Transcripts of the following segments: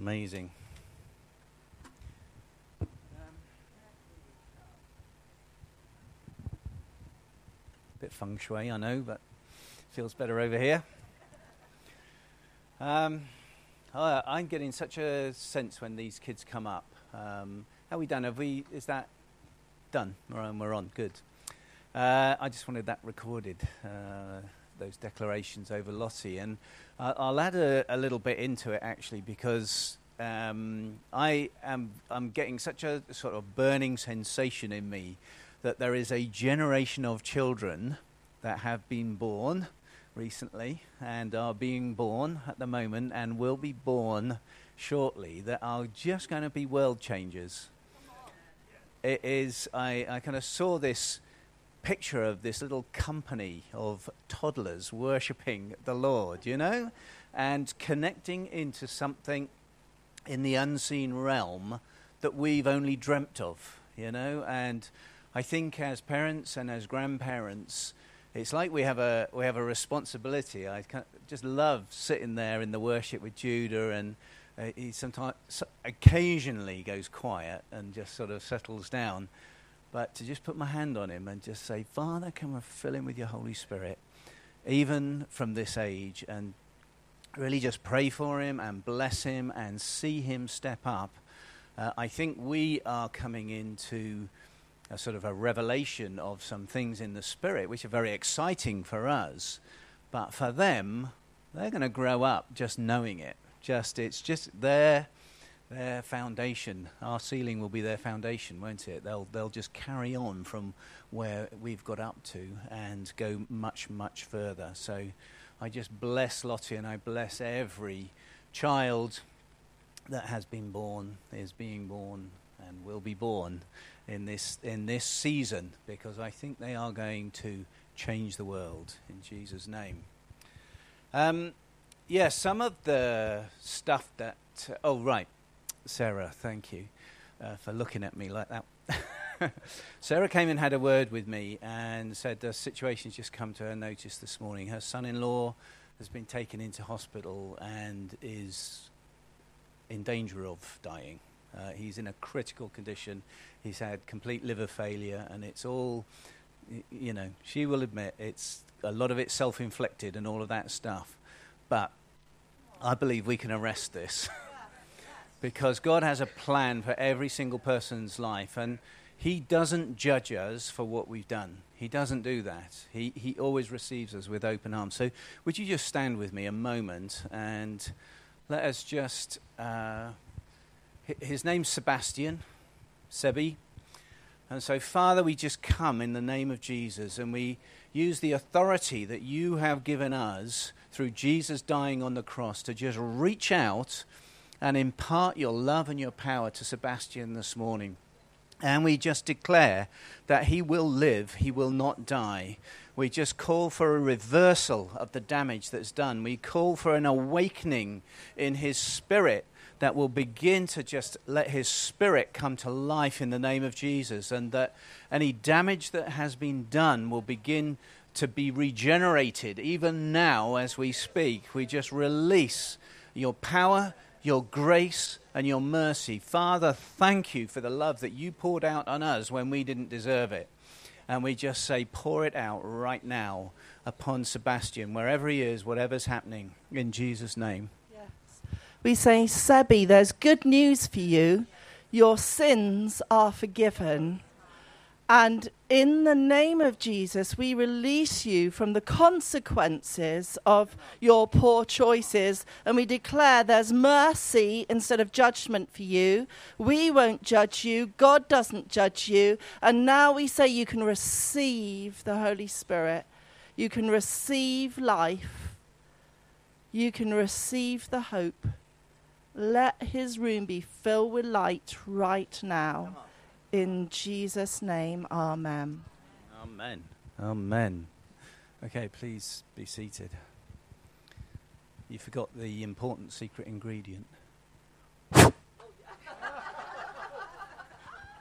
Amazing. Bit feng shui, I know, but feels better over here. Um, I, I'm getting such a sense when these kids come up. Um, how we done? Have we? Is that done? We're on. We're on. Good. Uh, I just wanted that recorded. Uh, those declarations over Lottie, and uh, I'll add a, a, little bit into it actually because um, I am I'm getting such a sort of burning sensation in me that there is a generation of children that have been born recently and are being born at the moment and will be born shortly that are just going to be world changers. It is, I, I kind of saw this picture of this little company of toddlers worshipping the Lord, you know, and connecting into something in the unseen realm that we've only dreamt of, you know, and I think as parents and as grandparents, it's like we have a we have a responsibility. I just love sitting there in the worship with Judah, and uh, he sometimes occasionally goes quiet and just sort of settles down. But to just put my hand on him and just say, Father, come and fill him with your Holy Spirit, even from this age, and really just pray for him and bless him and see him step up. Uh, I think we are coming into a sort of a revelation of some things in the spirit, which are very exciting for us. But for them, they're going to grow up just knowing it. Just it's just their their foundation. Our ceiling will be their foundation, won't it? They'll they'll just carry on from where we've got up to and go much much further. So I just bless Lottie and I bless every child that has been born, is being born, and will be born in this, in this season because I think they are going to change the world in Jesus' name. Um, yeah, some of the stuff that. Oh, right. Sarah, thank you uh, for looking at me like that. Sarah came and had a word with me and said the situation's just come to her notice this morning. Her son in law has been taken into hospital and is in danger of dying. Uh, he's in a critical condition. He's had complete liver failure, and it's all, you know, she will admit it's a lot of it self inflicted and all of that stuff. But I believe we can arrest this because God has a plan for every single person's life, and He doesn't judge us for what we've done. He doesn't do that. He, he always receives us with open arms. So, would you just stand with me a moment and let us just. Uh, his name's Sebastian, Sebi. And so, Father, we just come in the name of Jesus and we use the authority that you have given us through Jesus dying on the cross to just reach out and impart your love and your power to Sebastian this morning. And we just declare that he will live, he will not die. We just call for a reversal of the damage that's done. We call for an awakening in his spirit that will begin to just let his spirit come to life in the name of Jesus, and that any damage that has been done will begin to be regenerated. Even now, as we speak, we just release your power, your grace, and your mercy. Father, thank you for the love that you poured out on us when we didn't deserve it. And we just say, pour it out right now upon Sebastian, wherever he is, whatever's happening, in Jesus' name we say, Sebi, there's good news for you. Your sins are forgiven. And in the name of Jesus, we release you from the consequences of your poor choices. And we declare there's mercy instead of judgment for you. We won't judge you. God doesn't judge you. And now we say you can receive the Holy Spirit. You can receive life. You can receive the hope let his room be filled with light right now. In Jesus' name, amen. Amen. Amen. Okay, please be seated. You forgot the important secret ingredient.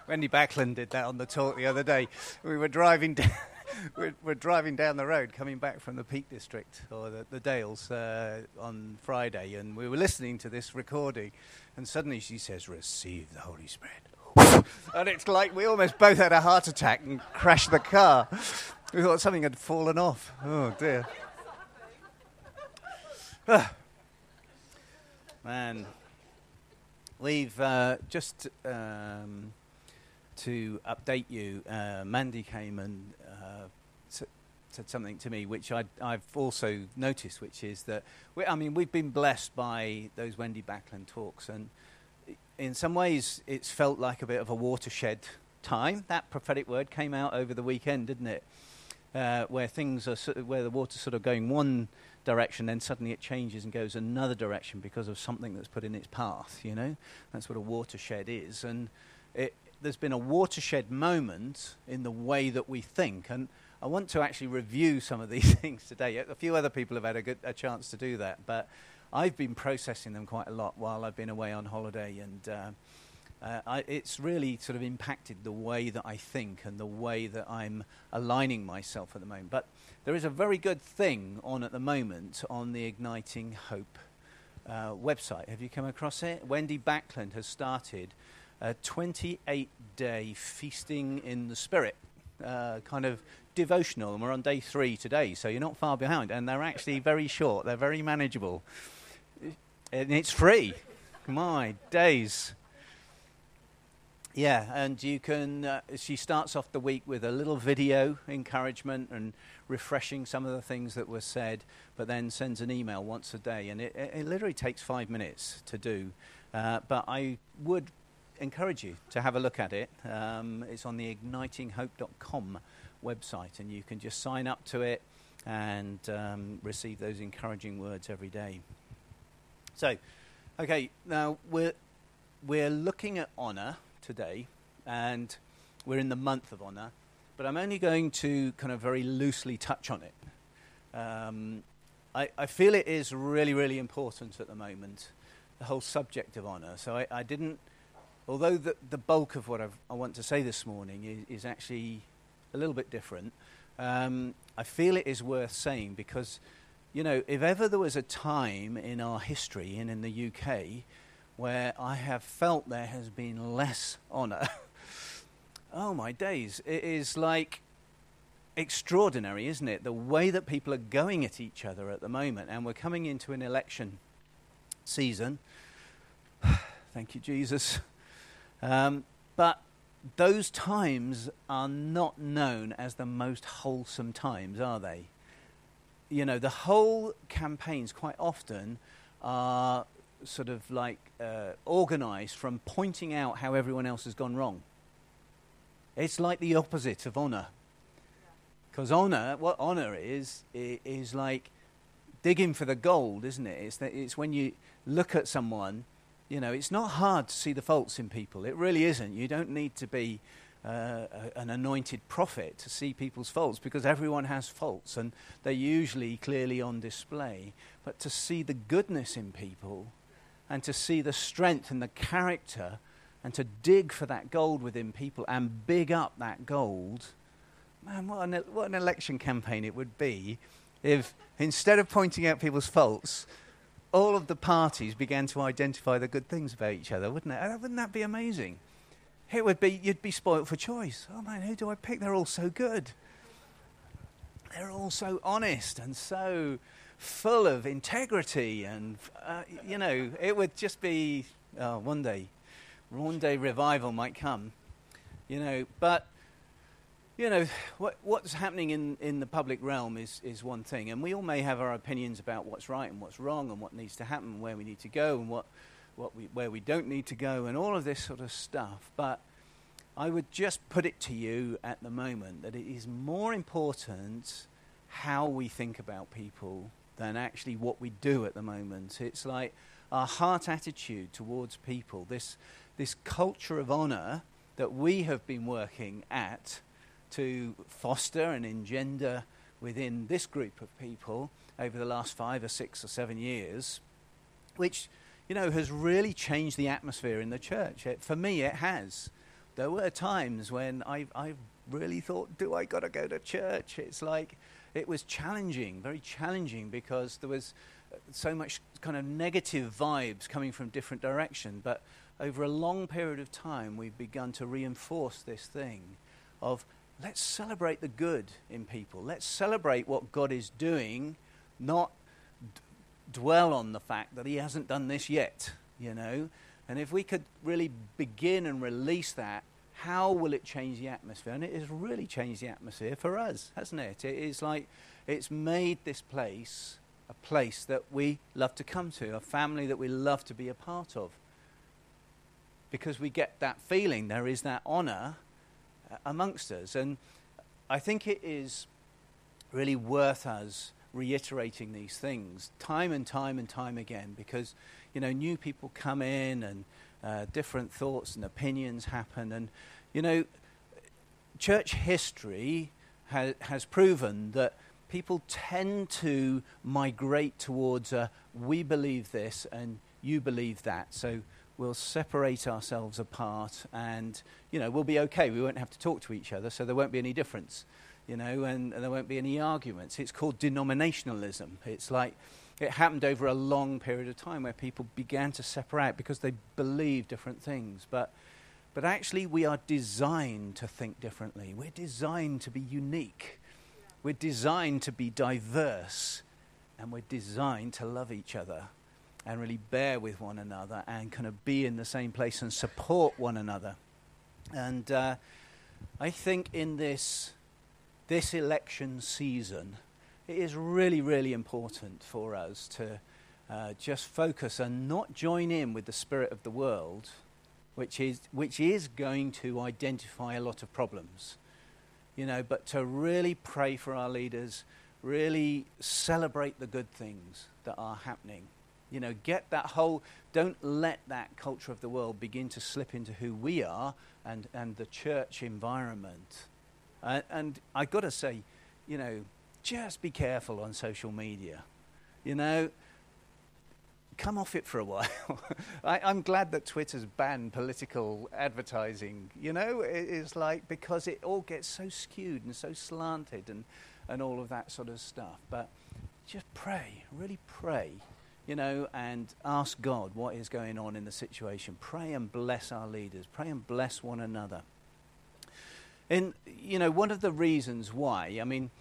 Wendy Backlund did that on the talk the other day. We were driving down, we're, we're, driving down the road coming back from the Peak District or the, the Dales uh, on Friday, and we were listening to this recording, and suddenly she says, Receive the Holy Spirit. and it's like we almost both had a heart attack and crashed the car. We thought something had fallen off. Oh, dear. Man, we've uh, just. Um, to update you, uh, Mandy came and uh, s- said something to me, which i have also noticed, which is that we, I mean we've been blessed by those Wendy Backlund talks, and in some ways it's felt like a bit of a watershed time. That prophetic word came out over the weekend, didn't it? Uh, where things are, so, where the water's sort of going one direction, then suddenly it changes and goes another direction because of something that's put in its path. You know, that's what a watershed is, and it, there's been a watershed moment in the way that we think. And I want to actually review some of these things today. A few other people have had a, good, a chance to do that, but I've been processing them quite a lot while I've been away on holiday. And uh, uh, I, it's really sort of impacted the way that I think and the way that I'm aligning myself at the moment. But there is a very good thing on at the moment on the Igniting Hope uh, website. Have you come across it? Wendy Backlund has started a 28 day feasting in the spirit, uh, kind of devotional. And we're on day three today, so you're not far behind. And they're actually very short, they're very manageable. And it's free. My days. Yeah, and you can. Uh, she starts off the week with a little video encouragement and refreshing some of the things that were said, but then sends an email once a day, and it, it, it literally takes five minutes to do. Uh, but I would encourage you to have a look at it. Um, it's on the ignitinghope.com website, and you can just sign up to it and um, receive those encouraging words every day. So, okay, now we're we're looking at honor today, and we're in the month of honor, but I'm only going to kind of very loosely touch on it. Um, I, I, feel it is really, really important at the moment, the whole subject of honor. So I, I didn't although the, the bulk of what I've, i want to say this morning is, is actually a little bit different, um, I feel it is worth saying because, you know, if ever there was a time in our history and in the UK where I have felt there has been less honour, oh my days, it is like extraordinary, isn't it? The way that people are going at each other at the moment, and we're coming into an election season. Thank you, Jesus. Um, but those times are not known as the most wholesome times, are they? You know, the whole campaigns quite often are sort of like uh, organized from pointing out how everyone else has gone wrong. It's like the opposite of honor. Because honor, what honor is, is like digging for the gold, isn't it? It's, that it's when you look at someone you know, it's not hard to see the faults in people. It really isn't. You don't need to be uh, an anointed prophet to see people's faults because everyone has faults and they're usually clearly on display. But to see the goodness in people and to see the strength and the character and to dig for that gold within people and big up that gold, man, what an, what an election campaign it would be if instead of pointing out people's faults, all of the parties began to identify the good things about each other, wouldn't it? Wouldn't that be amazing? It would be, you'd be spoilt for choice. Oh man, who do I pick? They're all so good. They're all so honest and so full of integrity. And, uh, you know, it would just be, oh, one day, one day revival might come, you know. But you know, what, what's happening in, in the public realm is, is one thing, and we all may have our opinions about what's right and what's wrong and what needs to happen, where we need to go and what, what we, where we don't need to go, and all of this sort of stuff. But I would just put it to you at the moment that it is more important how we think about people than actually what we do at the moment. It's like our heart attitude towards people, this, this culture of honor that we have been working at to foster and engender within this group of people over the last five or six or seven years, which, you know, has really changed the atmosphere in the church. It, for me, it has. There were times when I've, I've really thought, do I got to go to church? It's like, it was challenging, very challenging, because there was uh, so much kind of negative vibes coming from different directions. But over a long period of time, we've begun to reinforce this thing of let's celebrate the good in people. Let's celebrate what God is doing, not dwell on the fact that He hasn't done this yet, you know. And if we could really begin and release that, how will it change the atmosphere? And it has really changed the atmosphere for us, hasn't it? It is like it's made this place a place that we love to come to, a family that we love to be a part of. Because we get that feeling, there is that honour uh, amongst us. And I think it is really worth us reiterating these things time and time and time again because, you know, new people come in and uh, different thoughts and opinions happen. And, you know, church history ha- has proven that people tend to migrate towards a we believe this and you believe that. So we'll separate ourselves apart and, you know, we'll be okay. We won't have to talk to each other, so there won't be any difference, you know, and, and there won't be any arguments. It's called denominationalism. It's like it happened over a long period of time where people began to separate because they believe different things. But, but actually, we are designed to think differently. We're designed to be unique. We're designed to be diverse. And we're designed to love each other and really bear with one another and kind of be in the same place and support one another. And uh, I think in this, this election season, it is really, really important for us to uh, just focus and not join in with the spirit of the world, which is, which is going to identify a lot of problems. You know, but to really pray for our leaders, really celebrate the good things that are happening. You know, get that whole, don't let that culture of the world begin to slip into who we are and, and the church environment. Uh, and I've got to say, you know, just be careful on social media. You know, come off it for a while. I, am glad that Twitter's banned political advertising. You know, it, it's like because it all gets so skewed and so slanted and, and all of that sort of stuff. But just pray, really pray, you know, and ask God what is going on in the situation. Pray and bless our leaders. Pray and bless one another. And, you know, one of the reasons why, I mean,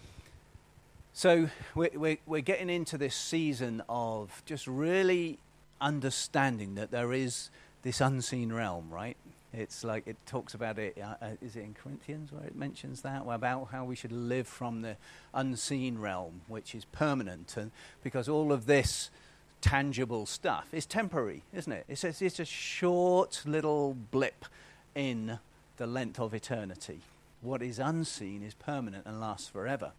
so we're, we're, we're, getting into this season of just really understanding that there is this unseen realm, right? It's like it talks about it. Uh, uh, is it in Corinthians where it mentions that about how we should live from the unseen realm, which is permanent, and because all of this tangible stuff is temporary, isn't it? It's a, it's a short little blip in the length of eternity. What is unseen is permanent and lasts forever.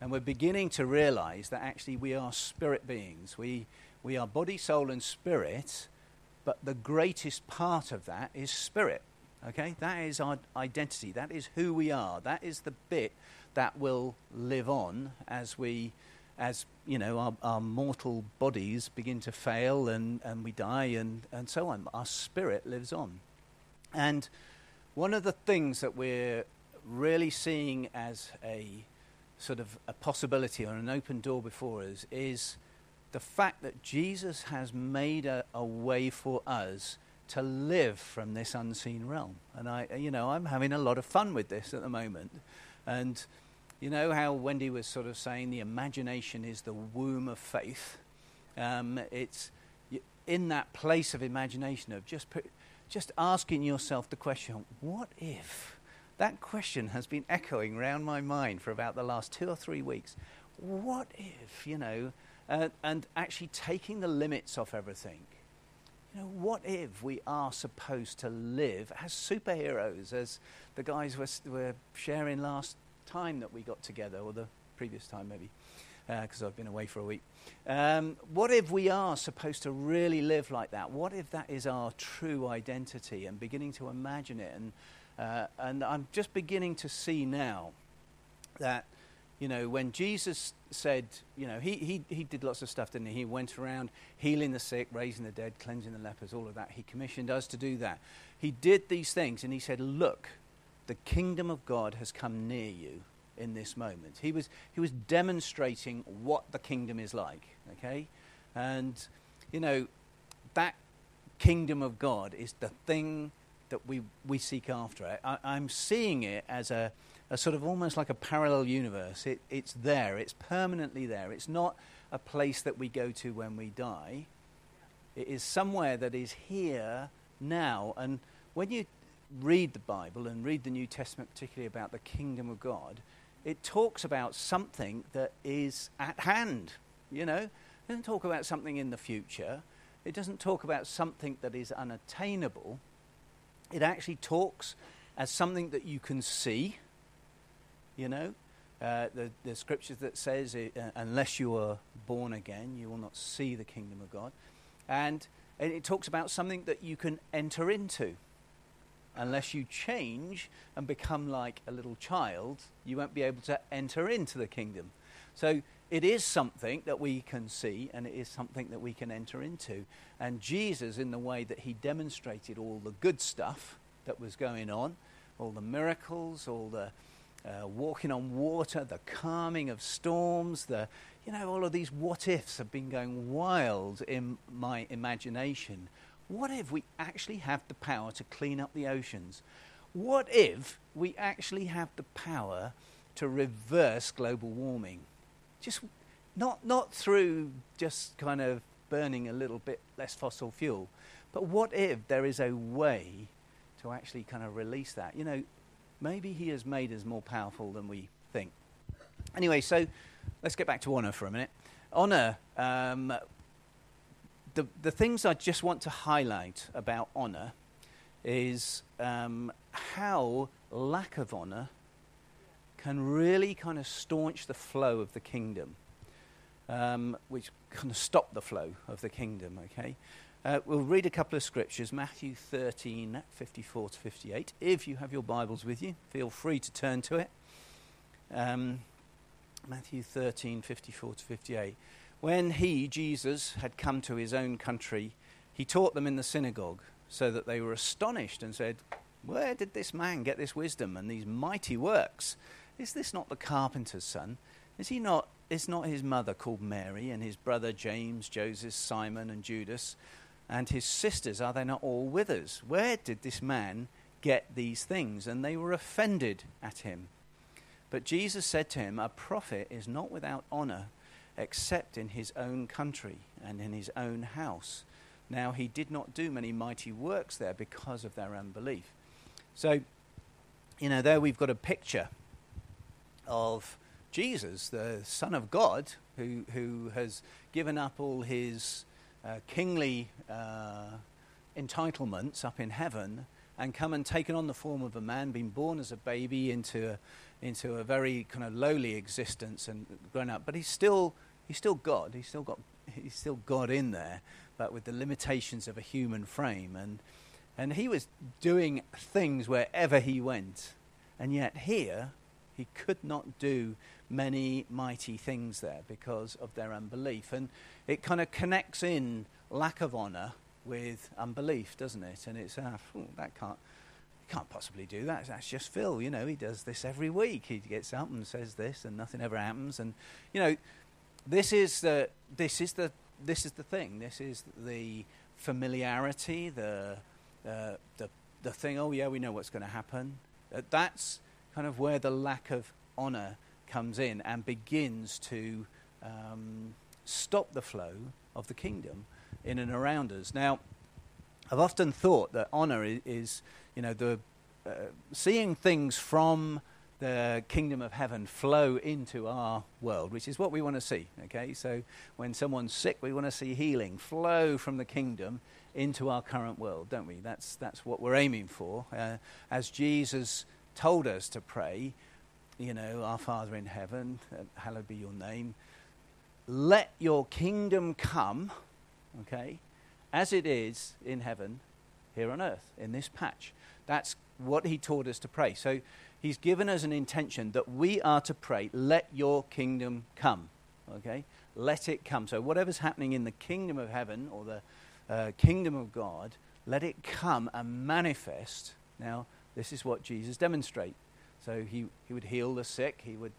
And we're beginning to realize that actually we are spirit beings. We, we are body, soul, and spirit, but the greatest part of that is spirit. Okay? That is our identity. That is who we are. That is the bit that will live on as we, as, you know, our, our mortal bodies begin to fail and, and we die and, and so on. Our spirit lives on. And one of the things that we're really seeing as a sort of a possibility or an open door before us is the fact that Jesus has made a, a, way for us to live from this unseen realm. And I, you know, I'm having a lot of fun with this at the moment. And you know how Wendy was sort of saying the imagination is the womb of faith. Um, it's in that place of imagination of just put, just asking yourself the question, what if? That question has been echoing around my mind for about the last two or three weeks. What if, you know, uh, and actually taking the limits off everything? You know, what if we are supposed to live as superheroes, as the guys were, were sharing last time that we got together, or the previous time maybe, because uh, I've been away for a week. Um, what if we are supposed to really live like that? What if that is our true identity and beginning to imagine it and uh, and I'm just beginning to see now that, you know, when Jesus said, you know, he, he, he did lots of stuff, didn't he? He went around healing the sick, raising the dead, cleansing the lepers, all of that. He commissioned us to do that. He did these things and he said, look, the kingdom of God has come near you in this moment. He was, he was demonstrating what the kingdom is like, okay? And, you know, that kingdom of God is the thing that we, we seek after. I, I'm seeing it as a, a sort of almost like a parallel universe. It, it's there, it's permanently there. It's not a place that we go to when we die, it is somewhere that is here now. And when you read the Bible and read the New Testament, particularly about the kingdom of God, it talks about something that is at hand, you know. It doesn't talk about something in the future. It doesn't talk about something that is unattainable. It actually talks as something that you can see, you know. Uh, the, the scriptures that says, uh, unless you are born again, you will not see the kingdom of God. And, and it talks about something that you can enter into. Unless you change and become like a little child, you won't be able to enter into the kingdom. So it is something that we can see and it is something that we can enter into. And Jesus, in the way that he demonstrated all the good stuff that was going on, all the miracles, all the uh, walking on water, the calming of storms, the, you know, all of these what ifs have been going wild in my imagination. What if we actually have the power to clean up the oceans? What if we actually have the power to reverse global warming? Just not, not through just kind of burning a little bit less fossil fuel, but what if there is a way to actually kind of release that? You know, maybe He has made us more powerful than we think. Anyway, so let's get back to honor for a minute. Honor um, the, the things I just want to highlight about honor is um, how lack of honor can really kind of staunch the flow of the kingdom, um, which kind of stop the flow of the kingdom, okay? Uh, we'll read a couple of scriptures Matthew 13, 54 to 58. If you have your Bibles with you, feel free to turn to it. Um, Matthew 13, 54 to 58. When he, Jesus, had come to his own country, he taught them in the synagogue, so that they were astonished and said, Where did this man get this wisdom and these mighty works? Is this not the carpenter's son? Is he not is not his mother called Mary, and his brother James, Joseph, Simon, and Judas, and his sisters, are they not all with us? Where did this man get these things? And they were offended at him. But Jesus said to him, A prophet is not without honor except in his own country and in his own house. Now, he did not do many mighty works there because of their unbelief. So, you know, there we've got a picture of Jesus, the Son of God, who, who has given up all his uh, kingly uh, entitlements up in heaven and come and taken on the form of a man, been born as a baby into a, into a very kind of lowly existence and grown up. But he's still he's still God. He's still got he's still God in there, but with the limitations of a human frame. And and he was doing things wherever he went, and yet here he could not do many mighty things there because of their unbelief. And it kind of connects in lack of honor with unbelief, doesn't it? And it's uh, oh, that can't can't possibly do that. That's just Phil. You know, he does this every week. He gets up and says this, and nothing ever happens. And you know, this is the this is the this is the thing. This is the familiarity, the uh, the the thing. Oh yeah, we know what's going to happen. That's kind of where the lack of honor comes in and begins to um, stop the flow of the kingdom in and around us. Now, I've often thought that honor is, is you know, the uh, seeing things from the kingdom of heaven flow into our world, which is what we want to see. Okay, so when someone's sick, we want to see healing flow from the kingdom into our current world, don't we? That's that's what we're aiming for. Uh, as Jesus told us to pray, you know, our Father in heaven, uh, hallowed be your name. Let your kingdom come, okay, as it is in heaven, here on earth, in this patch. That's what he taught us to pray. So He's given us an intention that we are to pray, let your kingdom come. Okay? Let it come. So, whatever's happening in the kingdom of heaven or the uh, kingdom of God, let it come and manifest. Now, This is what Jesus demonstrates. So he, he would heal the sick, he would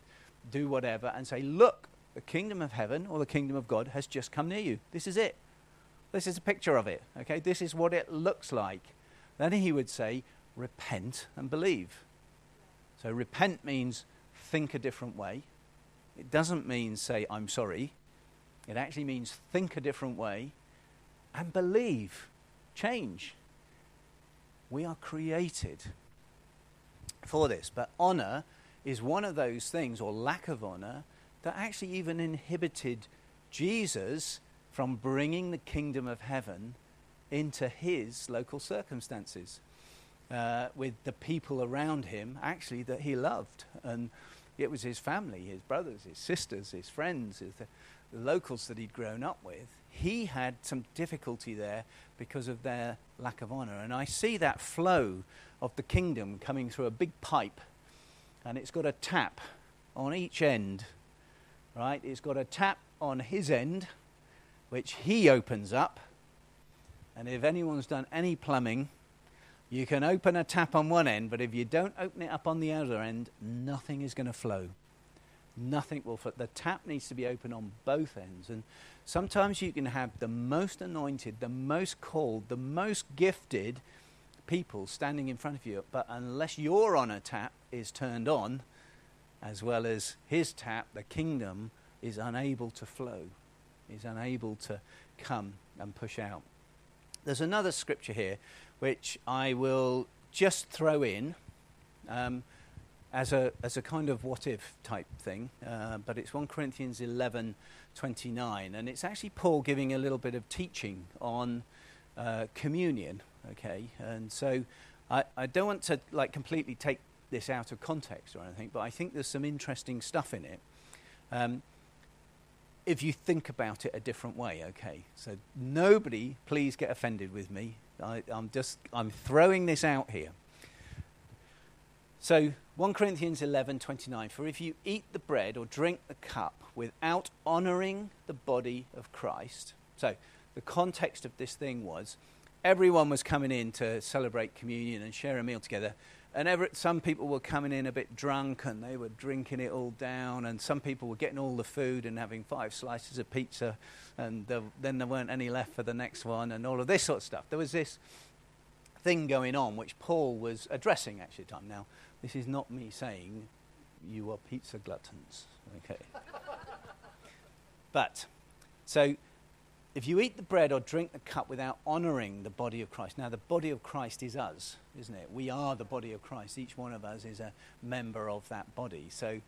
do whatever, and say, Look, the kingdom of heaven or the kingdom of God has just come near you. This is it. This is a picture of it. Okay, this is what it looks like. Then he would say, Repent and believe. So repent means think a different way. It doesn't mean say, I'm sorry. It actually means think a different way and believe. Change. We are created for this. But honor is one of those things, or lack of honor, that actually even inhibited Jesus from bringing the kingdom of heaven into his local circumstances uh, with the people around him, actually, that he loved. And it was his family, his brothers, his sisters, his friends, his, the, locals that he'd grown up with. He had some difficulty there because of their lack of honor. And I see that flow of the kingdom coming through a big pipe, and it's got a tap on each end, right? It's got a tap on his end, which he opens up. And if anyone's done any plumbing, you can open a tap on one end, but if you don't open it up on the other end, nothing is going to flow. Nothing will flow. The tap needs to be open on both ends. And sometimes you can have the most anointed, the most called, the most gifted people standing in front of you, but unless your honor tap is turned on, as well as his tap, the kingdom is unable to flow, is unable to come and push out. There's another scripture here which I will just throw in um, as, a, as a kind of what if type thing, uh, but it's 1 Corinthians 11 29, and it's actually Paul giving a little bit of teaching on uh, communion, okay? And so I, I don't want to like completely take this out of context or anything, but I think there's some interesting stuff in it. Um, if you think about it a different way, okay? So nobody, please get offended with me I, am just I'm throwing this out here. So 1 Corinthians 11:29 For if you eat the bread or drink the cup without honoring the body of Christ. So the context of this thing was everyone was coming in to celebrate communion and share a meal together and ever, some people were coming in a bit drunk and they were drinking it all down, and some people were getting all the food and having five slices of pizza, and the, then there weren't any left for the next one, and all of this sort of stuff. There was this thing going on which Paul was addressing actually at the time. Now, this is not me saying you are pizza gluttons, okay? but, so if you eat the bread or drink the cup without honoring the body of Christ, now the body of Christ is us, isn't it? We are the body of Christ. Each one of us is a member of that body. So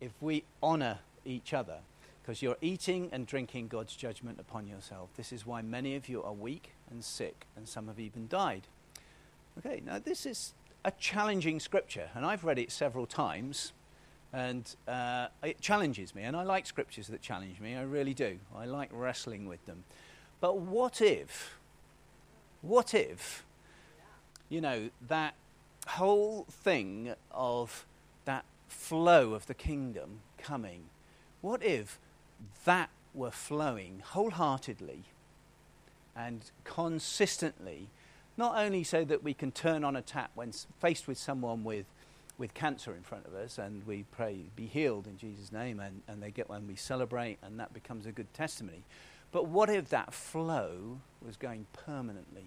if we honor each other, because you're eating and drinking God's judgment upon yourself, this is why many of you are weak and sick, and some have even died. Okay, now this is a challenging scripture, and I've read it several times. And uh, it challenges me, and I like scriptures that challenge me, I really do. I like wrestling with them. But what if, what if, you know, that whole thing of that flow of the kingdom coming, what if that were flowing wholeheartedly and consistently, not only so that we can turn on a tap when faced with someone with with cancer in front of us and we pray, be healed in Jesus' name, and, and they get when we celebrate, and that becomes a good testimony. But what if that flow was going permanently?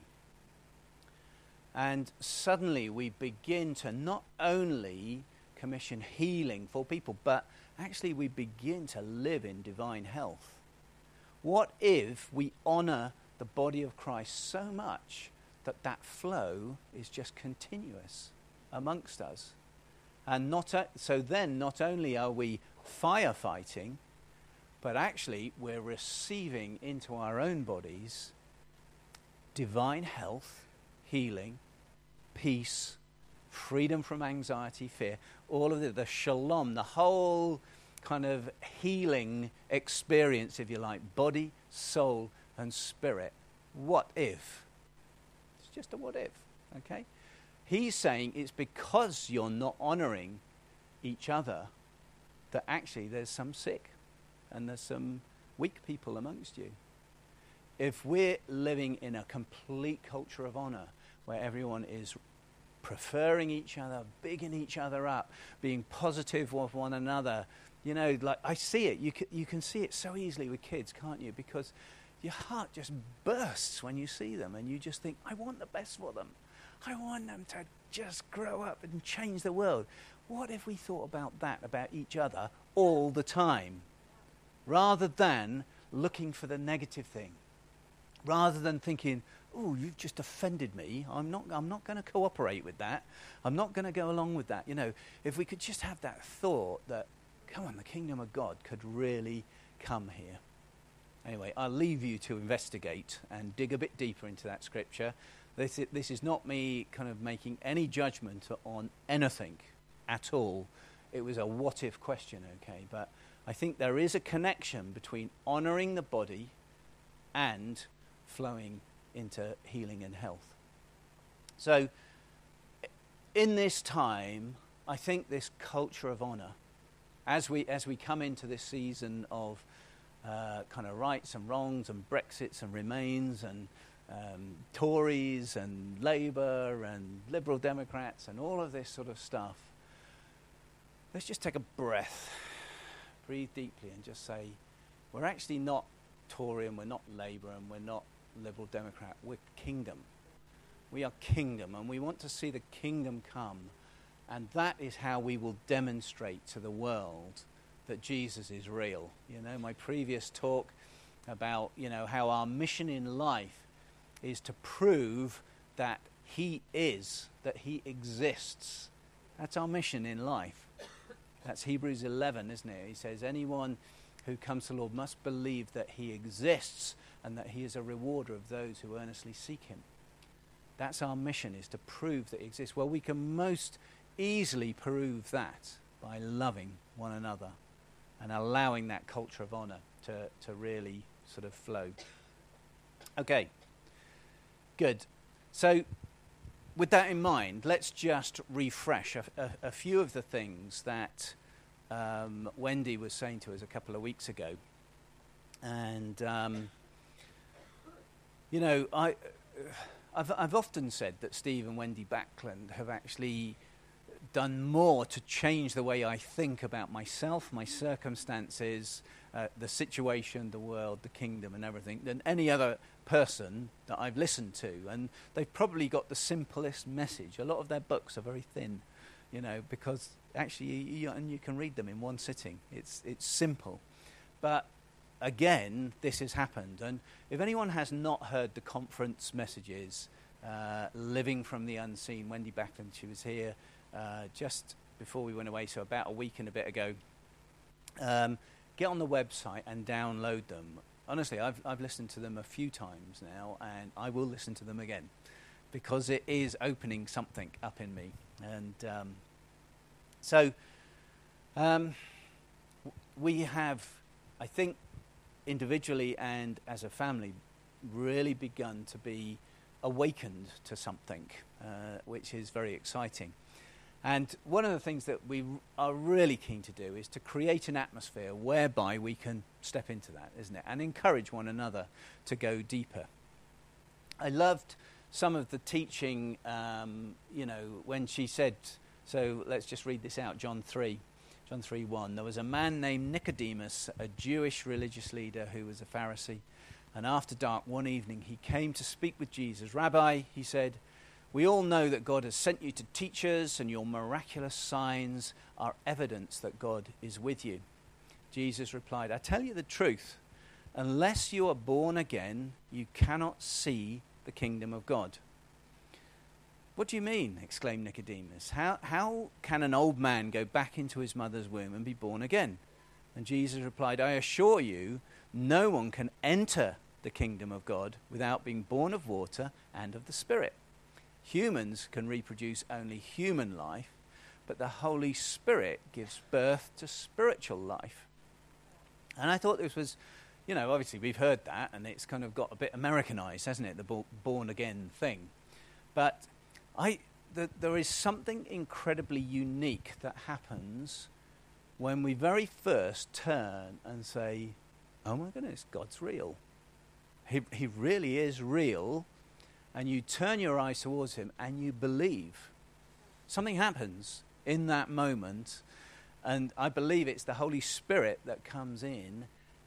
And suddenly we begin to not only commission healing for people, but actually we begin to live in divine health. What if we honor the body of Christ so much that that flow is just continuous amongst us? And not a, so then, not only are we firefighting, but actually we're receiving into our own bodies divine health, healing, peace, freedom from anxiety, fear, all of the, the shalom, the whole kind of healing experience, if you like, body, soul, and spirit. What if? Just a what if, okay? He's saying it's because you're not honoring each other that actually there's some sick and there's some weak people amongst you. If we're living in a complete culture of honor where everyone is preferring each other, bigging each other up, being positive with one another. You know, like I see it. You can, you can see it so easily with kids, can't you? Because your heart just bursts when you see them and you just think, I want the best for them. I want them to just grow up and change the world. What if we thought about that about each other all the time? Rather than looking for the negative thing. Rather than thinking, oh, you've just offended me. I'm not, I'm not going to cooperate with that. I'm not going to go along with that. You know, if we could just have that thought that, come on, the kingdom of God could really come here. Anyway, I'll leave you to investigate and dig a bit deeper into that scripture. This is, this is not me kind of making any judgment on anything at all. It was a what if question, okay? But I think there is a connection between honoring the body and flowing into healing and health. So, in this time, I think this culture of honor, as we, as we come into this season of uh, kind of rights and wrongs and Brexits and Remains and um, Tories and Labour and Liberal Democrats and all of this sort of stuff, let's just take a breath, breathe deeply, and just say, we're actually not Tory and we're not Labour and we're not Liberal Democrat. We're kingdom. We are kingdom, and we want to see the kingdom come. And that is how we will demonstrate to the world that Jesus is real. You know, my previous talk about, you know, how our mission in life is to prove that he is, that he exists. That's our mission in life. That's Hebrews 11, isn't it? He says, anyone who comes to the Lord must believe that he exists and that he is a rewarder of those who earnestly seek him. That's our mission, is to prove that he exists. Well, we can most easily prove that by loving one another and allowing that culture of honor to, to really sort of flow. Okay, good. So, with that in mind, let's just refresh a, a, a few of the things that um, Wendy was saying to us a couple of weeks ago. And, um, you know, I, I've, I've often said that Steve and Wendy Backlund have actually done more to change the way I think about myself, my circumstances, uh, the situation, the world, the kingdom, and everything than any other person that I've listened to. And they've probably got the simplest message. A lot of their books are very thin, you know, because actually, you, and you can read them in one sitting. It's, it's simple. But again, this has happened. And if anyone has not heard the conference messages, uh, Living from the Unseen, Wendy Backlund, she was here uh, just before we went away, so about a week and a bit ago. Um, get on the website and download them. Honestly, I've, I've listened to them a few times now, and I will listen to them again because it is opening something up in me. And um, so um, we have, I think, individually and as a family, really begun to be awakened to something, uh, which is very exciting. And one of the things that we are really keen to do is to create an atmosphere whereby we can step into that, isn't it? And encourage one another to go deeper. I loved some of the teaching, um, you know, when she said, so let's just read this out John 3. John 3 1. There was a man named Nicodemus, a Jewish religious leader who was a Pharisee. And after dark one evening, he came to speak with Jesus. Rabbi, he said, we all know that God has sent you to teach us, and your miraculous signs are evidence that God is with you. Jesus replied, I tell you the truth. Unless you are born again, you cannot see the kingdom of God. What do you mean? exclaimed Nicodemus. How, how can an old man go back into his mother's womb and be born again? And Jesus replied, I assure you, no one can enter the kingdom of God without being born of water and of the Spirit. Humans can reproduce only human life, but the Holy Spirit gives birth to spiritual life. And I thought this was, you know, obviously we've heard that, and it's kind of got a bit Americanized, hasn't it, the born again thing. But I, the, there is something incredibly unique that happens when we very first turn and say, oh my goodness, God's real. He, he really is real and you turn your eyes towards him and you believe. Something happens in that moment, and I believe it's the Holy Spirit that comes in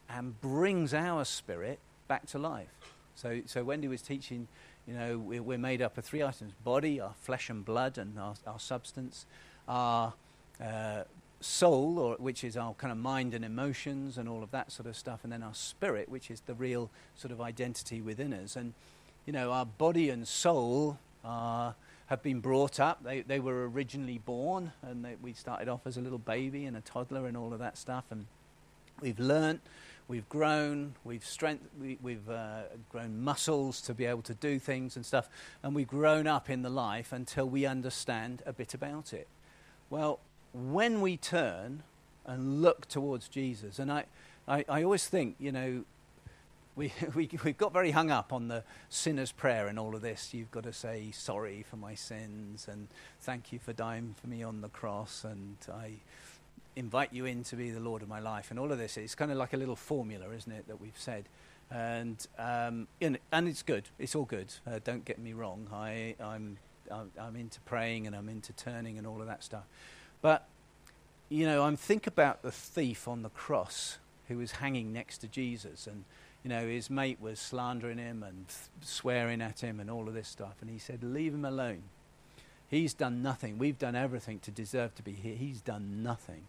and brings our spirit back to life. So, so Wendy was teaching, you know, we're, we're made up of three items body, our flesh and blood, and our, our substance, our uh, soul, or, which is our kind of mind and emotions and all of that sort of stuff, and then our spirit, which is the real sort of identity within us. And, you know, our body and soul are have been brought up. They, they were originally born, and they, we started off as a little baby and a toddler and all of that stuff. And we've learnt, we've grown, we've strength, we, have uh, grown muscles to be able to do things and stuff, and we've grown up in the life until we understand a bit about it. Well, when we turn and look towards Jesus, and I, I, I always think, you know, we, we, we've got very hung up on the sinner's prayer and all of this. You've got to say sorry for my sins and thank you for dying for me on the cross and I invite you in to be the Lord of my life and all of this. It's kind of like a little formula, isn't it, that we've said. And, um, and, and it's good. It's all good. Uh, don't get me wrong. I, I'm, I'm, I'm into praying and I'm into turning and all of that stuff. But, you know, I'm think about the thief on the cross who was hanging next to Jesus and you know, his mate was slandering him and swearing at him and all of this stuff. And he said, Leave him alone. He's done nothing. We've done everything to deserve to be here. He's done nothing.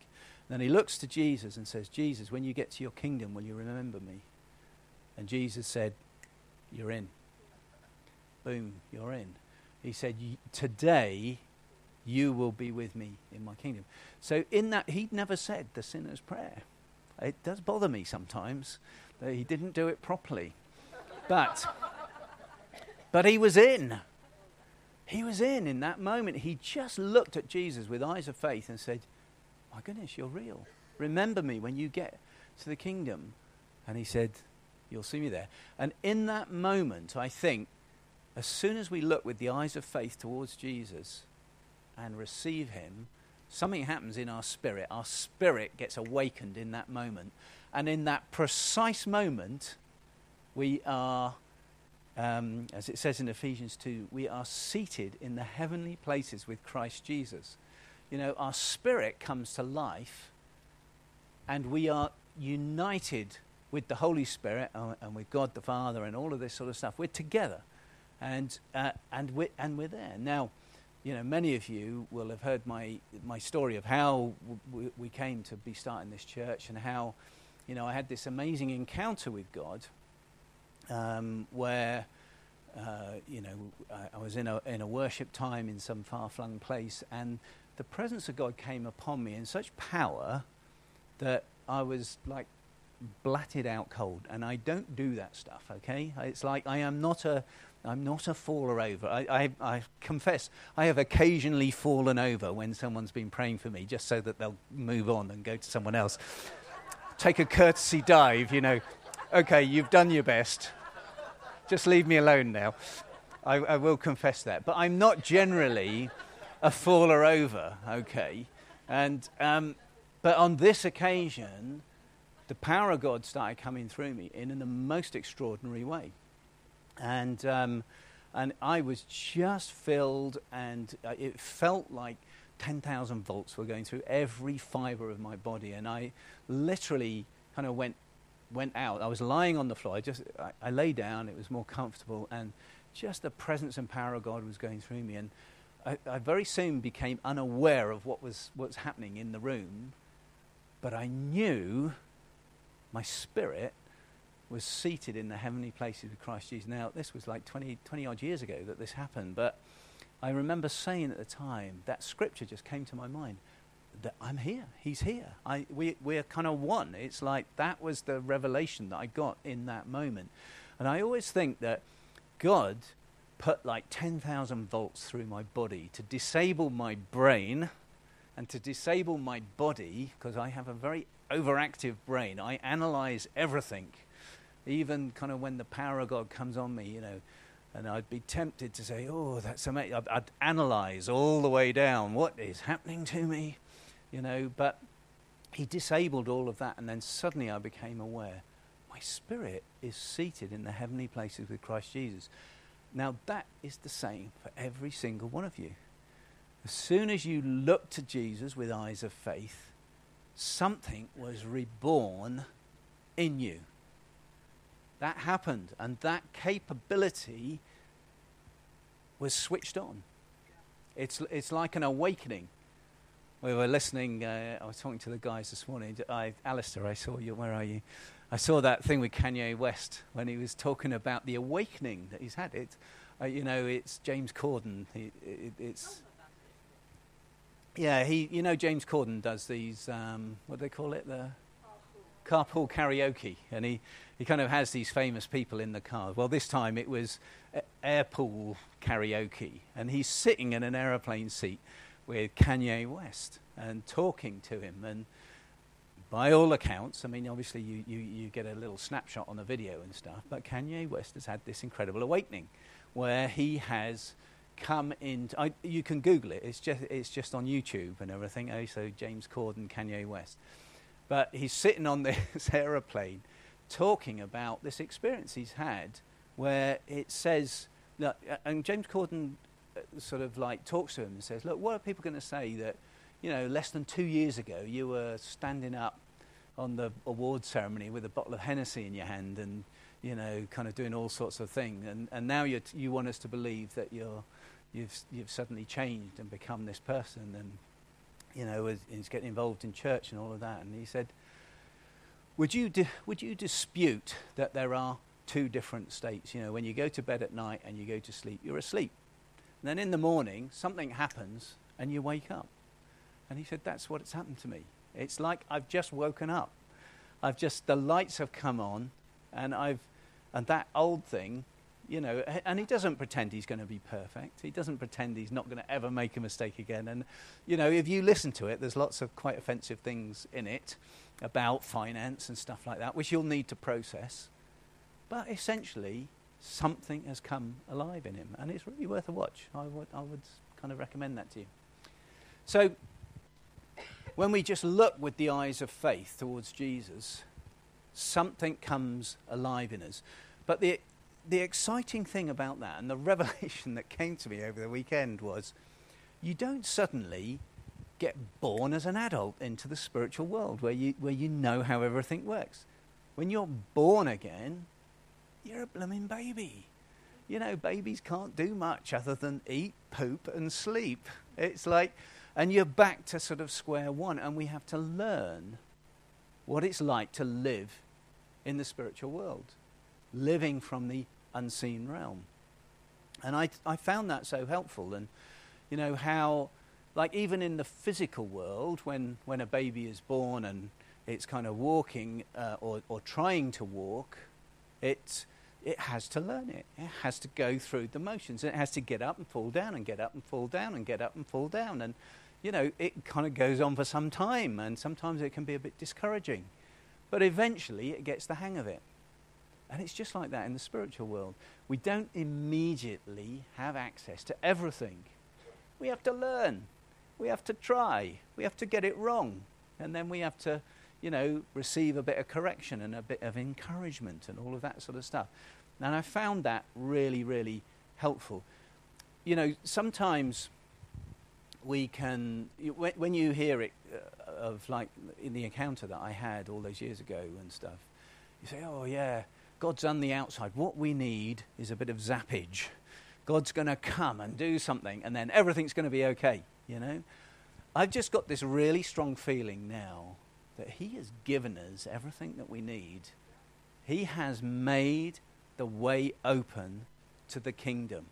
Then he looks to Jesus and says, Jesus, when you get to your kingdom, will you remember me? And Jesus said, You're in. Boom, you're in. He said, Today you will be with me in my kingdom. So, in that, he'd never said the sinner's prayer. It does bother me sometimes he didn't do it properly. But, but he was in. He was in in that moment. He just looked at Jesus with eyes of faith and said, My goodness, you're real. Remember me when you get to the kingdom. And he said, You'll see me there. And in that moment, I think, as soon as we look with the eyes of faith towards Jesus and receive him, something happens in our spirit. Our spirit gets awakened in that moment. And in that precise moment, we are, um, as it says in Ephesians 2, we are seated in the heavenly places with Christ Jesus. You know, our spirit comes to life, and we are united with the Holy Spirit and with God the Father and all of this sort of stuff. We're together, and, uh, and, we're, and we're there. Now, you know, many of you will have heard my, my story of how w- we came to be starting this church and how you know, I had this amazing encounter with God um, where, uh, you know, I, I, was in a, in a worship time in some far flung place, and the presence of God came upon me in such power that I was like blatted out cold. And I don't do that stuff, okay? It's like I am not a. I'm not a faller over. I, I, I confess, I have occasionally fallen over when someone's been praying for me just so that they'll move on and go to someone else take a courtesy dive, you know. Okay, you've done your best. Just leave me alone now. I, I will confess that. But I'm not generally a faller over, okay? And, um, but on this occasion, the power of God started coming through me in, in the most extraordinary way. And, um, and I was just filled, and uh, it felt like 10,000 volts were going through every fiber of my body. And I literally kind of went, went out. I was lying on the floor. I just, I, I lay down. It was more comfortable. And just the presence and power of God was going through me. And I, I very soon became unaware of what was, what was happening in the room. But I knew my spirit was seated in the heavenly places with Christ Jesus. Now, this was like 20, 20 odd years ago that this happened. But I remember saying at the time, that scripture just came to my mind that I'm here. He's here. I, we, we're kind of one. It's like that was the revelation that I got in that moment. And I always think that God put like 10,000 volts through my body to disable my brain and to disable my body because I have a very overactive brain. I analyze everything, even kind of when the power of God comes on me, you know and I'd be tempted to say, "Oh, that's amazing." I'd, I'd analyze all the way down what is happening to me, you know. But he disabled all of that, and then suddenly I became aware my spirit is seated in the heavenly places with Christ Jesus. Now that is the same for every single one of you. As soon as you looked to Jesus with eyes of faith, something was reborn in you. That happened, and that capability was switched on. It's, it's like an awakening. We were listening, uh, I was talking to the guys this morning. I, Alistair, I saw you. Where are you? I saw that thing with Kanye West when he was talking about the awakening that he's had. It, uh, you know, it's James Corden. It, it's yeah, he. You know, James Corden does these. Um, what do they call it? The carpool karaoke, and he, he kind of has these famous people in the car. Well, this time it was airpool karaoke, and he's sitting in an aeroplane seat with Kanye West and talking to him. And by all accounts, I mean, obviously you, you, you get a little snapshot on the video and stuff, but Kanye West has had this incredible awakening where he has come in. I, you can Google it. It's just it's just on YouTube and everything. Oh, so James Corden, Kanye West. But he's sitting on this aeroplane talking about this experience he's had where it says, look, and James Corden uh, sort of like talks to him and says, look, what are people going to say that, you know, less than two years ago you were standing up on the award ceremony with a bottle of Hennessy in your hand and, you know, kind of doing all sorts of things. And, and now you you want us to believe that you're, you've, you've suddenly changed and become this person and, you know, he's getting involved in church and all of that. And he said, would you, di- would you dispute that there are two different states? You know, when you go to bed at night and you go to sleep, you're asleep. And then in the morning, something happens and you wake up. And he said, That's what it's happened to me. It's like I've just woken up. I've just, the lights have come on and I've, and that old thing you know, and he doesn't pretend he's going to be perfect. He doesn't pretend he's not going to ever make a mistake again. And, you know, if you listen to it, there's lots of quite offensive things in it about finance and stuff like that, which you'll need to process. But essentially, something has come alive in him, and it's really worth a watch. I would, I would kind of recommend that to you. So, when we just look with the eyes of faith towards Jesus, something comes alive in us. But the the exciting thing about that, and the revelation that came to me over the weekend, was you don't suddenly get born as an adult into the spiritual world where you, where you know how everything works. When you're born again, you're a blooming baby. You know, babies can't do much other than eat, poop, and sleep. It's like, and you're back to sort of square one, and we have to learn what it's like to live in the spiritual world, living from the unseen realm. And I, I found that so helpful. And, you know, how, like, even in the physical world, when, when a baby is born and it's kind of walking uh, or, or trying to walk, it, it has to learn it. It has to go through the motions. It has to get up and fall down and get up and fall down and get up and fall down. And, you know, it kind of goes on for some time. And sometimes it can be a bit discouraging. But eventually it gets the hang of it. And it's just like that in the spiritual world. We don't immediately have access to everything. We have to learn. We have to try. We have to get it wrong. And then we have to, you know, receive a bit of correction and a bit of encouragement and all of that sort of stuff. And I found that really, really helpful. You know, sometimes we can, when you hear it uh, of like in the encounter that I had all those years ago and stuff, you say, oh, yeah God's on the outside. What we need is a bit of zappage. God's going to come and do something, and then everything's going to be okay, you know? I've just got this really strong feeling now that He has given us everything that we need. He has made the way open to the kingdom.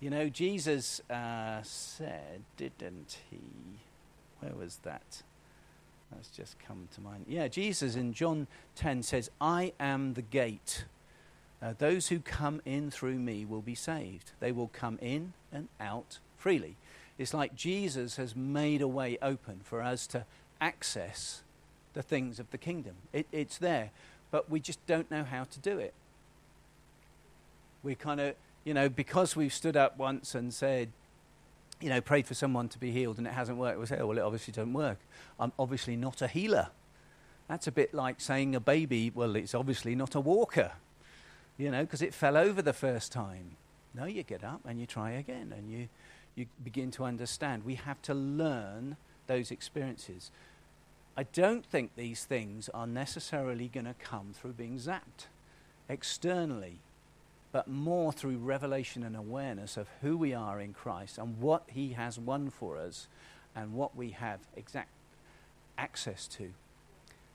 You know, Jesus uh, said, didn't he? Where was that? That's just come to mind. Yeah, Jesus in John 10 says, I am the gate. Uh, those who come in through me will be saved. They will come in and out freely. It's like Jesus has made a way open for us to access the things of the kingdom. It, it's there, but we just don't know how to do it. We kind of, you know, because we've stood up once and said, you know, prayed for someone to be healed and it hasn't worked, we say, oh, well, it obviously doesn't work. I'm obviously not a healer. That's a bit like saying a baby, well, it's obviously not a walker, you know, because it fell over the first time. No, you get up and you try again and you, you begin to understand. We have to learn those experiences. I don't think these things are necessarily going to come through being zapped externally, but more through revelation and awareness of who we are in Christ and what He has won for us and what we have exact access to.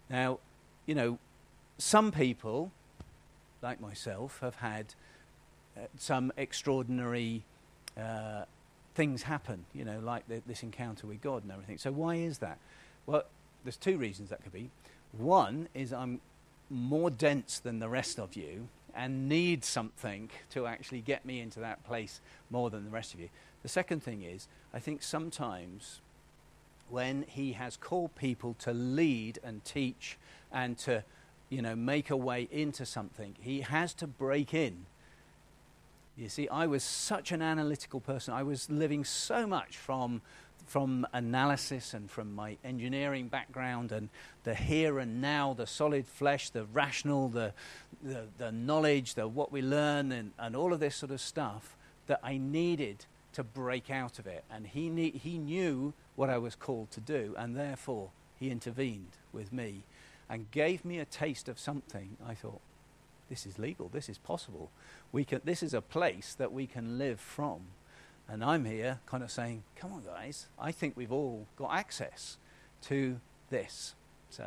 Now, you know, some people, like myself, have had uh, some extraordinary uh, things happen, you know, like the, this encounter with God and everything. So, why is that? Well, there's two reasons that could be. One is I'm more dense than the rest of you and need something to actually get me into that place more than the rest of you. The second thing is, I think sometimes when he has called people to lead and teach and to, you know, make a way into something, he has to break in. You see, I was such an analytical person. I was living so much from from analysis and from my engineering background and the here and now, the solid flesh, the rational, the, the, the knowledge, the what we learn, and, and all of this sort of stuff that I needed to break out of it. And he, ne- he knew what I was called to do, and therefore he intervened with me and gave me a taste of something. I thought, this is legal, this is possible. We can, this is a place that we can live from. And I'm here kind of saying, come on, guys, I think we've all got access to this. So,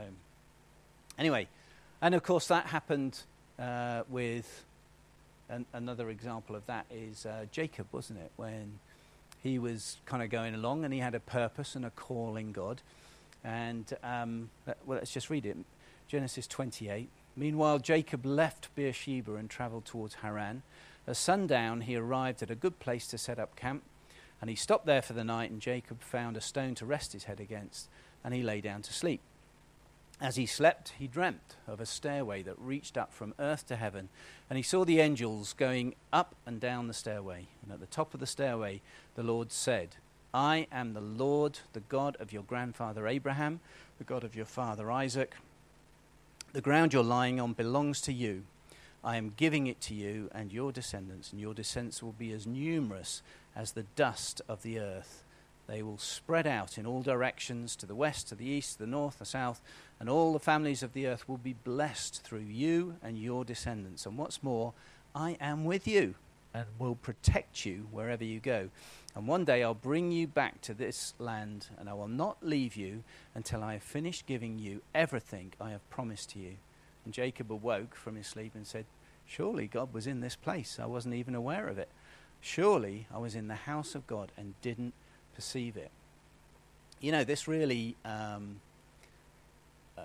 anyway, and of course, that happened uh, with an, another example of that is uh, Jacob, wasn't it? When he was kind of going along and he had a purpose and a call in God. And, um, well, let's just read it Genesis 28. Meanwhile, Jacob left Beersheba and traveled towards Haran. At sundown, he arrived at a good place to set up camp, and he stopped there for the night, and Jacob found a stone to rest his head against, and he lay down to sleep. As he slept, he dreamt of a stairway that reached up from earth to heaven, and he saw the angels going up and down the stairway. And at the top of the stairway, the Lord said, I am the Lord, the God of your grandfather Abraham, the God of your father Isaac. The ground you're lying on belongs to you. I am giving it to you and your descendants, and your descendants will be as numerous as the dust of the earth. They will spread out in all directions to the west, to the east, to the north, the south, and all the families of the earth will be blessed through you and your descendants. And what's more, I am with you and will protect you wherever you go. And one day I'll bring you back to this land, and I will not leave you until I have finished giving you everything I have promised to you. And Jacob awoke from his sleep and said, Surely God was in this place. I wasn't even aware of it. Surely I was in the house of God and didn't perceive it. You know, this really um, uh,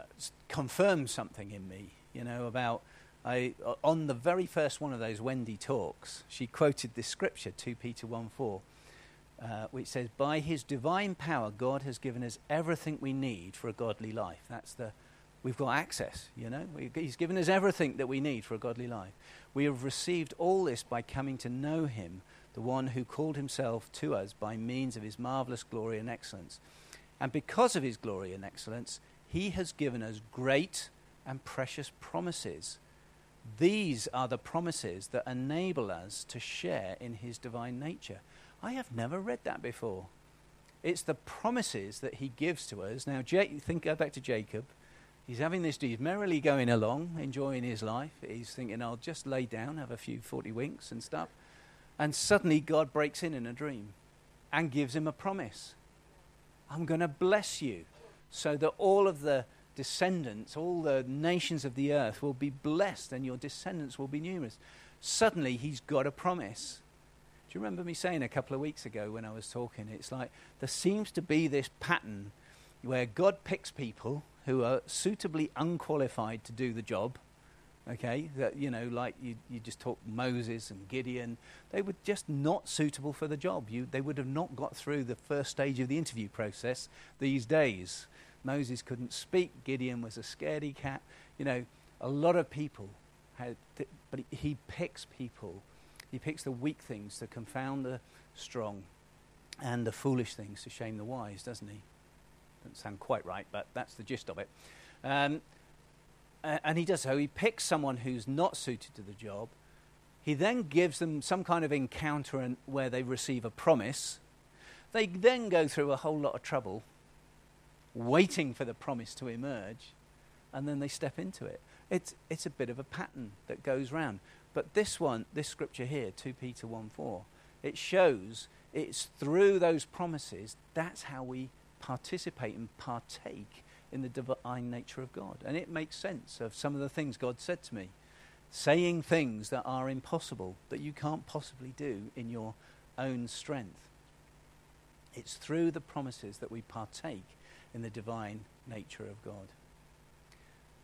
confirms something in me, you know, about. I, on the very first one of those Wendy talks, she quoted this scripture, 2 Peter 1 4, uh, which says, By his divine power, God has given us everything we need for a godly life. That's the We've got access, you know. We, he's given us everything that we need for a godly life. We have received all this by coming to know Him, the one who called Himself to us by means of His marvelous glory and excellence. And because of His glory and excellence, He has given us great and precious promises. These are the promises that enable us to share in His divine nature. I have never read that before. It's the promises that He gives to us. Now, think, back to Jacob. He's having this, he's merrily going along, enjoying his life. He's thinking, I'll just lay down, have a few 40 winks and stuff. And suddenly God breaks in in a dream and gives him a promise I'm going to bless you so that all of the descendants, all the nations of the earth will be blessed and your descendants will be numerous. Suddenly he's got a promise. Do you remember me saying a couple of weeks ago when I was talking? It's like there seems to be this pattern where God picks people who are suitably unqualified to do the job. Okay, that you know, like you, you just talk Moses and Gideon, they were just not suitable for the job. You, they would have not got through the first stage of the interview process these days. Moses couldn't speak. Gideon was a scaredy cat. You know, a lot of people had, th- but he, he picks people. He picks the weak things to confound the strong, and the foolish things to shame the wise, doesn't he? Doesn't sound quite right, but that's the gist of it. Um, and he does so. He picks someone who's not suited to the job. He then gives them some kind of encounter where they receive a promise, They then go through a whole lot of trouble waiting for the promise to emerge, and then they step into it. It's, it's a bit of a pattern that goes round. But this one, this scripture here, 2 Peter 1 4, it shows it's through those promises that's how we participate and partake in the divine nature of God. And it makes sense of some of the things God said to me, saying things that are impossible, that you can't possibly do in your own strength. It's through the promises that we partake in the divine nature of God.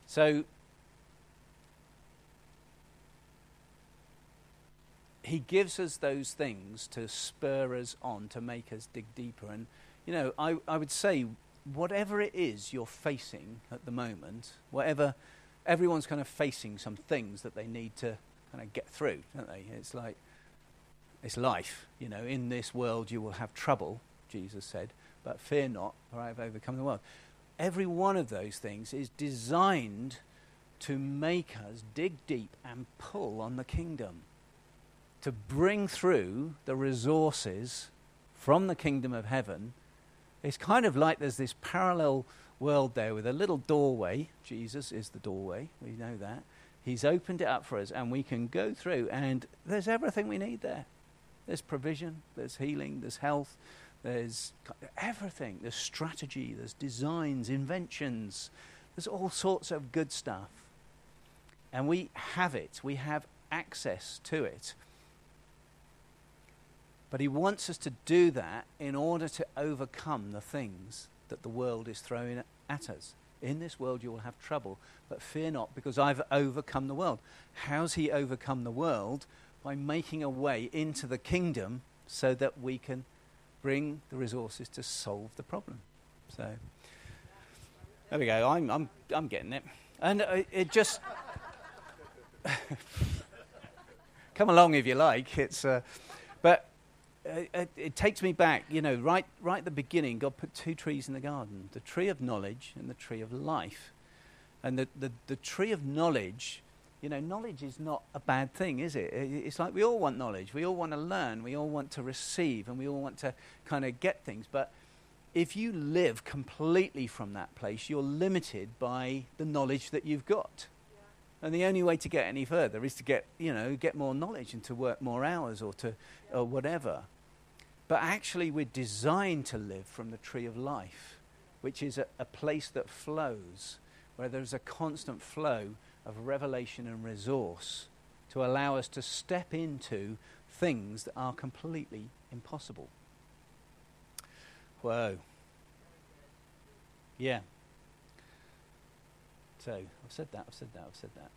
So, he gives us those things to spur us on, to make us dig deeper. And, you know, I, I would say, whatever it is you're facing at the moment, whatever, everyone's kind of facing some things that they need to kind of get through, don't they? It's like, it's life. You know, in this world you will have trouble, Jesus said, but fear not, for I have overcome the world. Every one of those things is designed to make us dig deep and pull on the kingdom, to bring through the resources from the kingdom of heaven. It's kind of like there's this parallel world there with a little doorway. Jesus is the doorway, we know that. He's opened it up for us, and we can go through, and there's everything we need there. There's provision, there's healing, there's health, there's everything. There's strategy, there's designs, inventions, there's all sorts of good stuff. And we have it, we have access to it. But he wants us to do that in order to overcome the things that the world is throwing at us. In this world you will have trouble, but fear not, because I've overcome the world. How's he overcome the world? By making a way into the kingdom so that we can bring the resources to solve the problem. So there we go. I'm, I'm, I'm getting it. And uh, it just. come along if you like. It's, uh, but it, it, takes me back, you know, right, right at the beginning, God put two trees in the garden the tree of knowledge and the tree of life. And the, the, the tree of knowledge you know, knowledge is not a bad thing, is it? It's like we all want knowledge. We all want to learn. We all want to receive. And we all want to kind of get things. But if you live completely from that place, you're limited by the knowledge that you've got. And the only way to get any further is to get, you know, get more knowledge and to work more hours or to, or whatever. But actually, we're designed to live from the tree of life, which is a, a place that flows, where there's a constant flow of revelation and resource to allow us to step into things that are completely impossible. Whoa. Yeah. So, I've said that, I've said that, I've said that.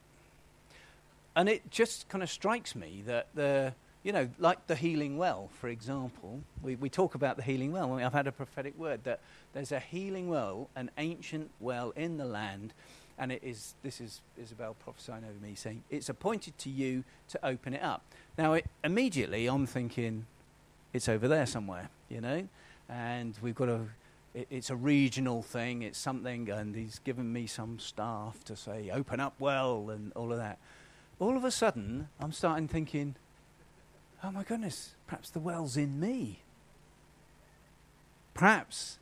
And it just kind of strikes me that the, you know, like the healing well, for example, we, we talk about the healing well. I've had a prophetic word that there's a healing well, an ancient well in the land and it is this is Isabel prophesying over me saying it's appointed to you to open it up. Now, it, immediately I'm thinking it's over there somewhere, you know, and we've got a it, it's a regional thing. It's something, and he's given me some staff to say open up well and all of that. All of a sudden, I'm starting thinking, oh my goodness, perhaps the well's in me. Perhaps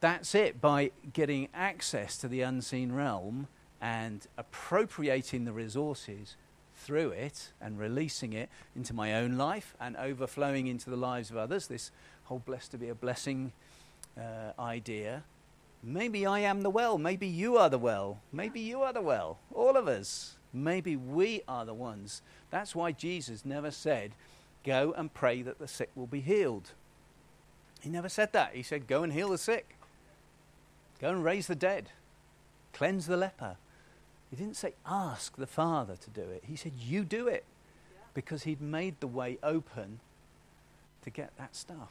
that's it by getting access to the unseen realm and appropriating the resources through it and releasing it into my own life and overflowing into the lives of others. This whole blessed to be a blessing uh, idea. Maybe I am the well. Maybe you are the well. Maybe you are the well. All of us. Maybe we are the ones. That's why Jesus never said, Go and pray that the sick will be healed. He never said that. He said, Go and heal the sick. Go and raise the dead. Cleanse the leper. He didn't say, ask the Father to do it. He said, you do it. Because he'd made the way open to get that stuff.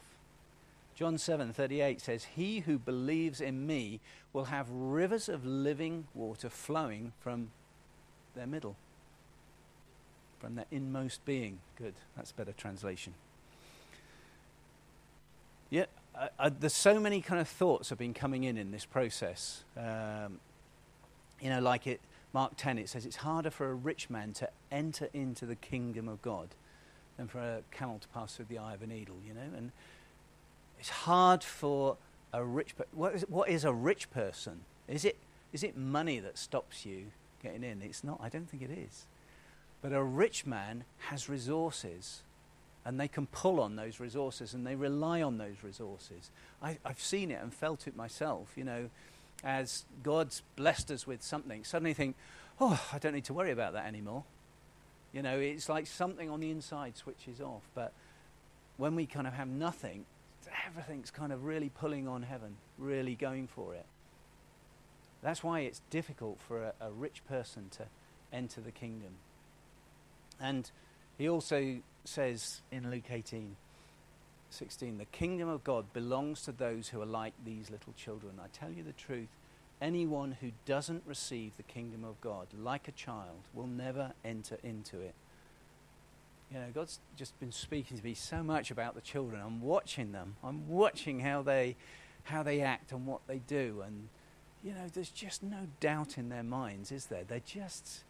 John 7:38 says, "He who believes in me will have rivers of living water flowing from their middle, from their inmost being." Good. That's a better translation. Yeah, there's so many kind of thoughts have been coming in in this process. Um, you know, like it, Mark 10, it says it's harder for a rich man to enter into the kingdom of God than for a camel to pass through the eye of a needle, you know. And It's hard for a rich person. What is, what is a rich person? Is it, is it money that stops you getting in? It's not. I don't think it is. But a rich man has resources and they can pull on those resources and they rely on those resources. I, have seen it and felt it myself, you know, as God's blessed us with something, suddenly think, oh, I don't need to worry about that anymore. You know, it's like something on the inside switches off. But when we kind of have nothing, everything's kind of really pulling on heaven, really going for it. That's why it's difficult for a, a rich person to enter the kingdom. And he also says in Luke 18 16, the kingdom of God belongs to those who are like these little children. I tell you the truth, anyone who doesn't receive the kingdom of God like a child will never enter into it. You know, God's just been speaking to me so much about the children. I'm watching them. I'm watching how they how they act and what they do and you know, there's just no doubt in their minds, is there? They're just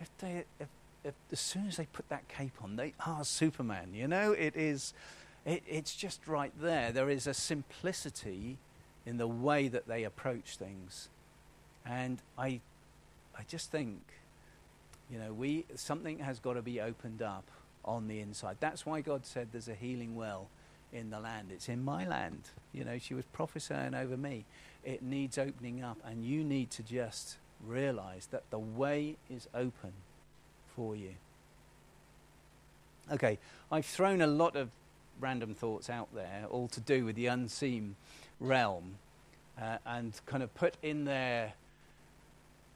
if they if if, as soon as they put that cape on, they are Superman. You know, it is, it, it's just right there. There is a simplicity in the way that they approach things, and I, I just think, you know, we something has got to be opened up on the inside. That's why God said there's a healing well in the land. It's in my land. You know, she was prophesying over me. It needs opening up, and you need to just realize that the way is open for you. Okay, I've thrown a lot of random thoughts out there, all to do with the unseen realm, uh, and kind of put in there.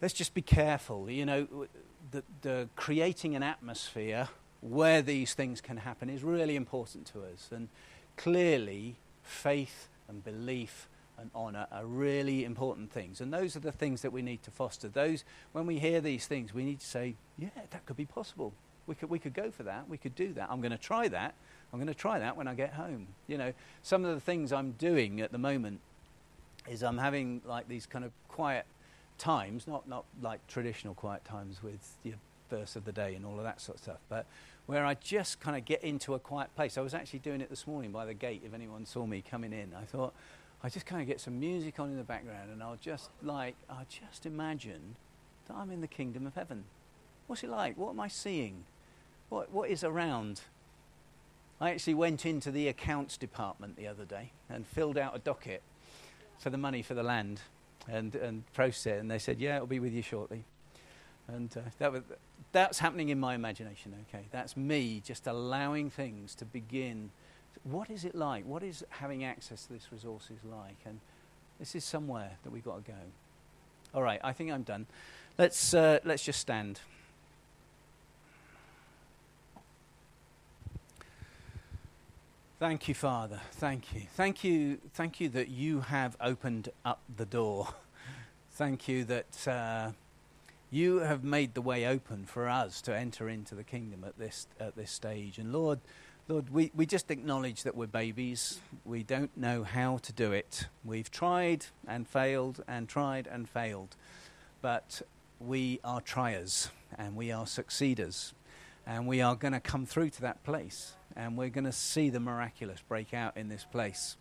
Let's just be careful. You know, the, the creating an atmosphere where these things can happen is really important to us, and clearly, faith and belief and honour are really important things. And those are the things that we need to foster. Those, when we hear these things, we need to say, yeah, that could be possible. We could, we could go for that. We could do that. I'm going to try that. I'm going to try that when I get home. You know, some of the things I'm doing at the moment is I'm having like these kind of quiet times, not, not like traditional quiet times with your verse of the day and all of that sort of stuff, but where I just kind of get into a quiet place. I was actually doing it this morning by the gate, if anyone saw me coming in. I thought, I just kind of get some music on in the background and I'll just like, I'll just imagine that I'm in the kingdom of heaven. What's it like? What am I seeing? What, what is around? I actually went into the accounts department the other day and filled out a docket for the money for the land and, and processed it. And they said, yeah, it'll be with you shortly. And uh, that was, that's happening in my imagination, okay? That's me just allowing things to begin what is it like? What is having access to this resources like? And this is somewhere that we've got to go. All right, I think I'm done. Let's, uh, let's just stand. Thank you, Father. Thank you. Thank you. Thank you that you have opened up the door. Thank you that uh, you have made the way open for us to enter into the kingdom at this at this stage. And Lord, Lord, we, we just acknowledge that we're babies. We don't know how to do it. We've tried and failed and tried and failed. But we are triers and we are succeeders. And we are going to come through to that place. And we're going to see the miraculous break out in this place.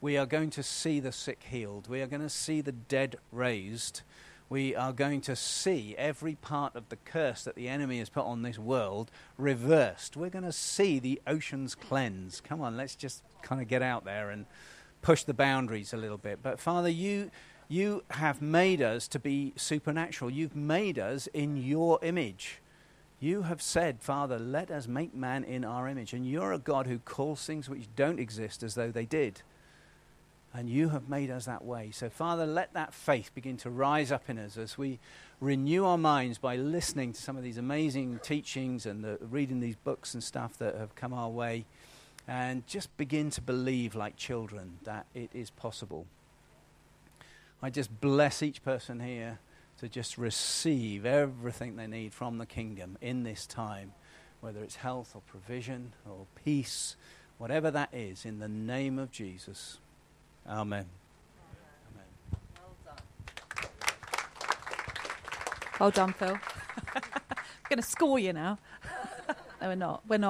We are going to see the sick healed. We are going to see the dead raised we are going to see every part of the curse that the enemy has put on this world reversed. We're going to see the oceans cleanse. Come on, let's just kind of get out there and push the boundaries a little bit. But Father, you you have made us to be supernatural. You've made us in your image. You have said, Father, let us make man in our image. And you're a God who calls things which don't exist as though they did. And you have made us that way. So, Father, let that faith begin to rise up in us as we renew our minds by listening to some of these amazing teachings and the, reading these books and stuff that have come our way. And just begin to believe like children that it is possible. I just bless each person here to just receive everything they need from the kingdom in this time, whether it's health or provision or peace, whatever that is, in the name of Jesus. Amen. Amen. Well done. Well done, Phil. I'm going to score you now. no, we're not. We're not.